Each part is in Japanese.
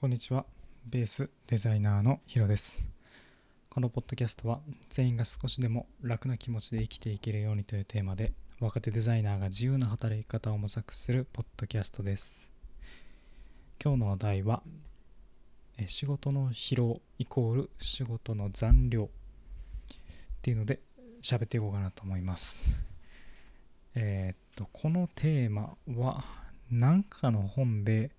こんにちは。ベースデザイナーのヒロです。このポッドキャストは全員が少しでも楽な気持ちで生きていけるようにというテーマで若手デザイナーが自由な働き方を模索するポッドキャストです。今日のお題は仕事の疲労イコール仕事の残量っていうので喋っていこうかなと思います。えーっと、このテーマは何かの本で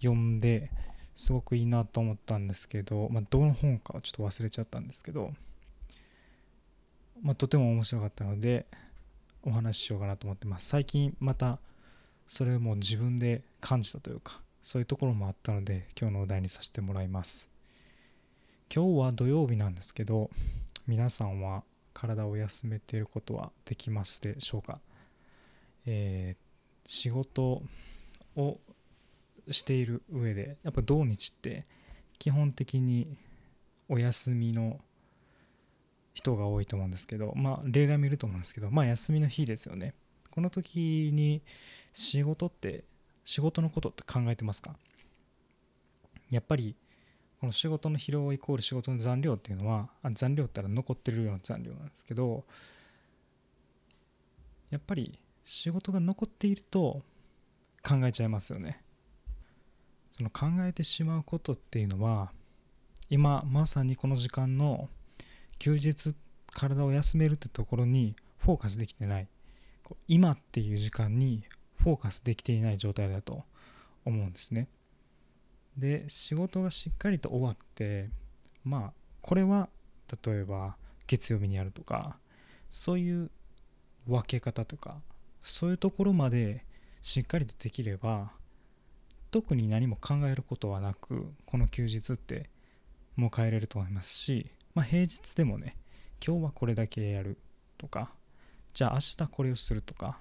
読んですごくいいなと思ったんですけど、まあ、どの本かはちょっと忘れちゃったんですけど、まあ、とても面白かったのでお話ししようかなと思ってます。最近またそれも自分で感じたというかそういうところもあったので今日のお題にさせてもらいます。今日は土曜日なんですけど皆さんは体を休めていることはできますでしょうか、えー仕事をしている上でやっぱ土日って基本的にお休みの人が多いと思うんですけどまあ例外見ると思うんですけどまあ休みの日ですよね。この時に仕事って仕事のことって考えてますか？やっぱりこの仕事の疲労イコール仕事の残量っていうのは残量ったら残ってるような残量なんですけどやっぱり仕事が残っていると考えちゃいますよね。その考えてしまうことっていうのは今まさにこの時間の休日体を休めるってところにフォーカスできてない。今っていう時間にフォーカスできていない状態だと思うんですね。で仕事がしっかりと終わってまあこれは例えば月曜日にやるとかそういう分け方とかそういうところまでしっかりとできれば特に何も考えることはなくこの休日って迎えれると思いますし、まあ、平日でもね今日はこれだけやるとかじゃあ明日これをするとか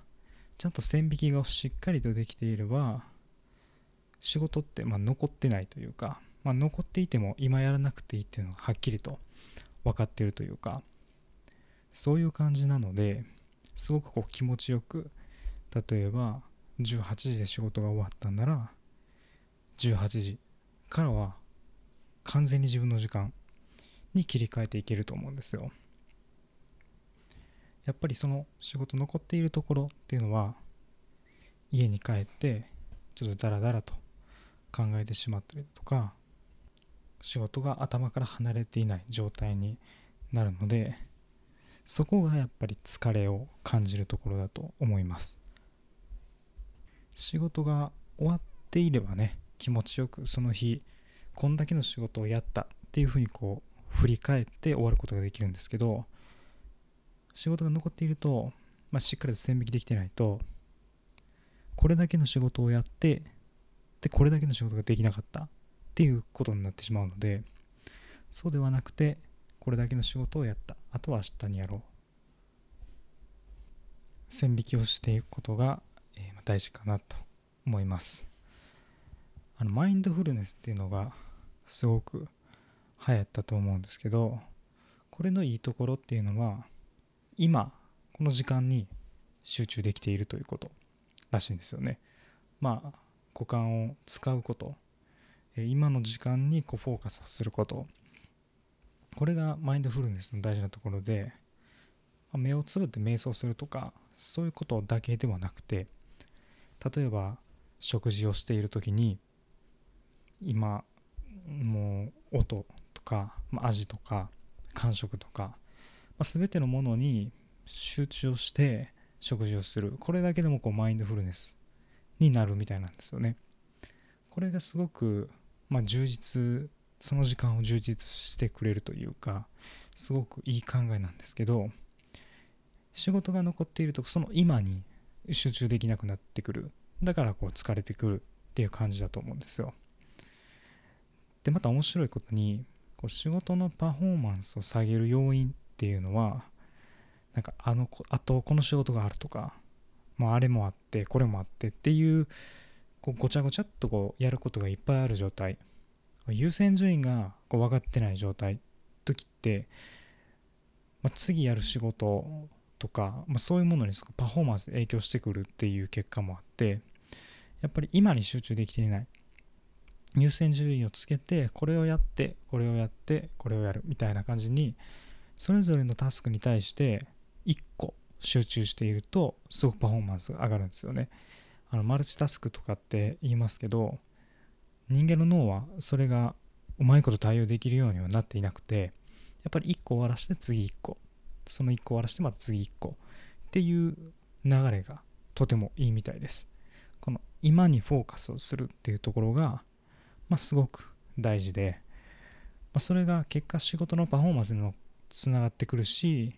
ちゃんと線引きがしっかりとできていれば仕事ってま残ってないというか、まあ、残っていても今やらなくていいっていうのがはっきりと分かっているというかそういう感じなのですごくこう気持ちよく例えば18時で仕事が終わったんなら18時からは完全に自分の時間に切り替えていけると思うんですよ。やっぱりその仕事残っているところっていうのは家に帰ってちょっとダラダラと考えてしまったりとか仕事が頭から離れていない状態になるのでそこがやっぱり疲れを感じるところだと思います。仕事が終わっていればね気持ちよくその日こんだけの仕事をやったっていうふうにこう振り返って終わることができるんですけど仕事が残っていると、まあ、しっかりと線引きできてないとこれだけの仕事をやってでこれだけの仕事ができなかったっていうことになってしまうのでそうではなくてこれだけの仕事をやった。あとは明日にやろう。線引きをしていくことが、大事かなと思います。あのマインドフルネスっていうのがすごく流行ったと思うんですけどこれのいいところっていうのは今この時間に集中できているということらしいんですよね。まあ五感を使うこと。今の時間にこうフォーカスすること。これがマインドフルネスの大事なところで目をつぶって瞑想するとかそういうことだけではなくて例えば食事をしている時に今もう音とか、まあ味とか感触とか、まあ、全てのものに集中をして食事をする。これだけでもこうマインドフルネスになるみたいなんですよね。これがすごく、まあ、充実その時間を充実してくれるというかすごくいい考えなんですけど仕事が残っているとその今に集中できなくなってくる。だからこう疲れてくるっていう感じだと思うんですよ。でまた面白いことにこう仕事のパフォーマンスを下げる要因っていうのはなんかあのあとこの仕事があるとか、まあ、あれもあってこれもあってっていうこうごちゃごちゃっとこうやることがいっぱいある状態。優先順位がこう分かってない状態。時って、まあ、次やる仕事とか、まあ、そういうものにパフォーマンス影響してくるっていう結果もあってやっぱり今に集中できていない。優先順位をつけてこれをやってこれをやってこれをやるみたいな感じにそれぞれのタスクに対して1個集中しているとすごくパフォーマンスが上がるんですよね。あのマルチタスクとかって言いますけど人間の脳はそれがうまいこと対応できるようにはなっていなくてやっぱり1個終わらして次1個その1個終わらしてまた次1個っていう流れがとてもいいみたいです。この今にフォーカスをするっていうところが、まあ、すごく大事で、まあ、それが結果仕事のパフォーマンスにもつながってくるし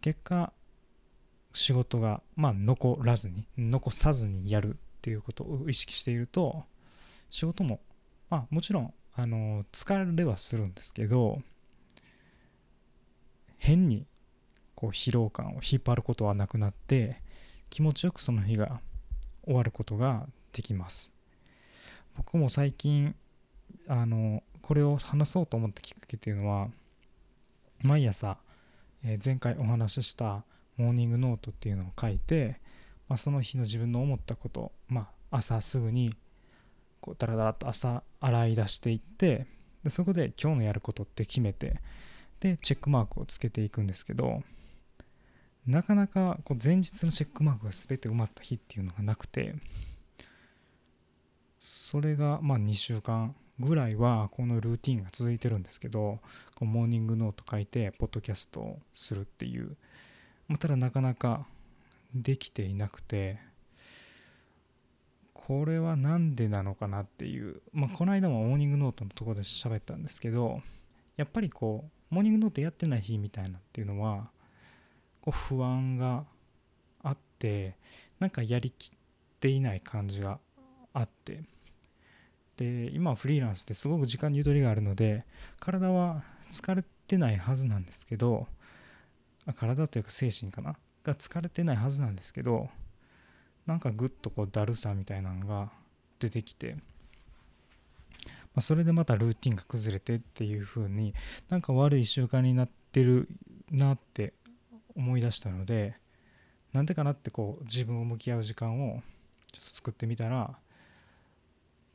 結果仕事がまあ残らずに残さずにやるっていうことを意識していると仕事もまあもちろんあの疲れはするんですけど変にこう疲労感を引っ張ることはなくなって気持ちよくその日が終わることができます。僕も最近あのこれを話そうと思ったきっかけっていうのは毎朝、え前回お話ししたモーニングノートっていうのを書いて、まあ、その日の自分の思ったこと、まあ、朝すぐにこうダラダラと朝洗い出していってでそこで今日のやることって決めてでチェックマークをつけていくんですけどなかなかこう前日のチェックマークが全て埋まった日っていうのがなくてそれがま2週間ぐらいはこのルーティンが続いてるんですけどこうモーニングノート書いてポッドキャストをするっていう。まただなかなかできていなくてこれは何でなのかなっていう。まあこの間もモーニングノートのとこで喋ったんですけどやっぱりこうモーニングノートやってない日みたいなっていうのはこう不安があってなんかやりきっていない感じがあって。で今はフリーランスですごく時間にゆとりがあるので体は疲れてないはずなんですけど体というか精神かな？が疲れてないはずなんですけどなんかぐっとこうだるさみたいなのが出てきて、まあ、それでまたルーティンが崩れてっていう風になんか悪い習慣になってるなって思い出したのでなんでかなってこう自分を向き合う時間をちょっと作ってみたら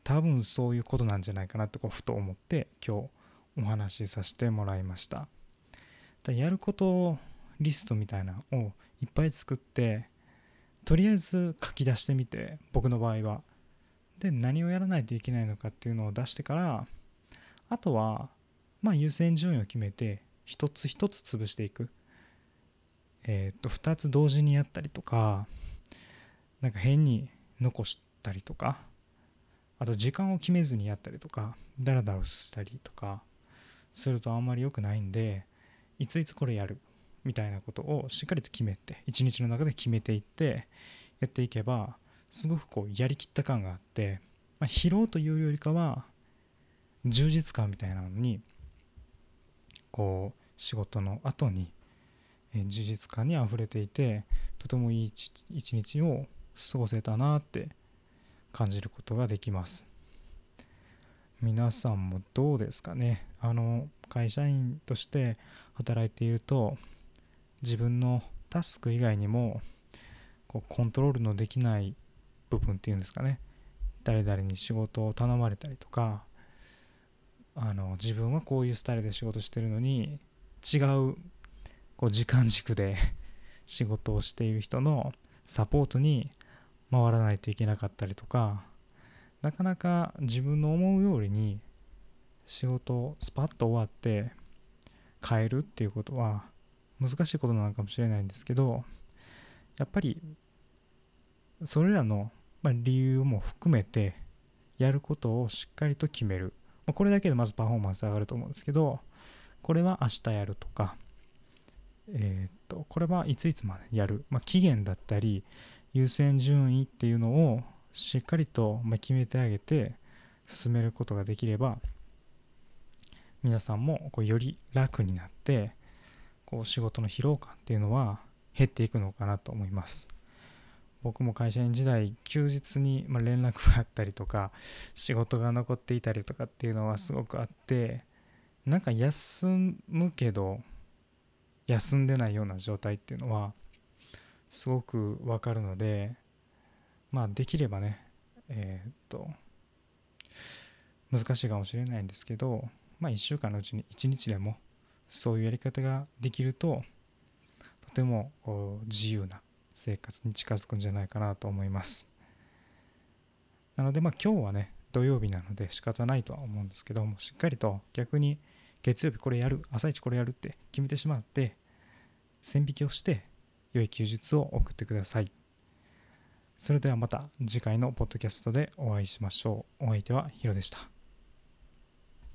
多分そういうことなんじゃないかなってこうふと思って今日お話しさせてもらいました。やることリストみたいなのをいっぱい作ってとりあえず書き出してみて僕の場合は。で何をやらないといけないのかっていうのを出してからあとはまあ優先順位を決めて一つ一つ潰していく。えっ、と2つ同時にやったりとかなんか変に残したりとか。あと時間を決めずにやったりとかダラダラしたりとかするとあんまり良くないんでいついつこれやるみたいなことをしっかりと決めて一日の中で決めていってやっていけばすごくこうやりきった感があって、まあ、疲労というよりかは充実感みたいなのにこう仕事の後に充実感にあふれていてとてもいい一日を過ごせたなって感じることができます。皆さんもどうですかね？あの会社員として働いていると自分のタスク以外にもこうコントロールのできない部分っていうんですかね？誰々に仕事を頼まれたりとかあの自分はこういうスタイルで仕事してるのに違うこう時間軸で 仕事をしている人のサポートに回らないといけなかったりとかなかなか自分の思うように仕事をスパッと終わって変えるっていうことは難しいことなのかもしれないんですけどやっぱりそれらの理由も含めてやることをしっかりと決める。これだけでまずパフォーマンス上がると思うんですけどこれは明日やるとかえっとこれはいついつまでやる、ま、期限だったり優先順位っていうのをしっかりと決めてあげて進めることができれば皆さんもこうより楽になってこう仕事の疲労感っていうのは減っていくのかなと思います。僕も会社員時代休日にま連絡があったりとか仕事が残っていたりとかっていうのはすごくあってなんか休むけど休んでないような状態っていうのはすごくわかるのでまあできればねえー、っと難しいかもしれないんですけど、まあ、1週間のうちに1日でもそういうやり方ができるととてもこう自由な生活に近づくんじゃないかなと思います。なのでまあ今日はね土曜日なので仕方ないとは思うんですけどもしっかりと逆に月曜日これやる朝一これやるって決めてしまって線引きをして良い休日を送ってください。それではまた次回のポッドキャストでお会いしましょう。お相手はヒロでした。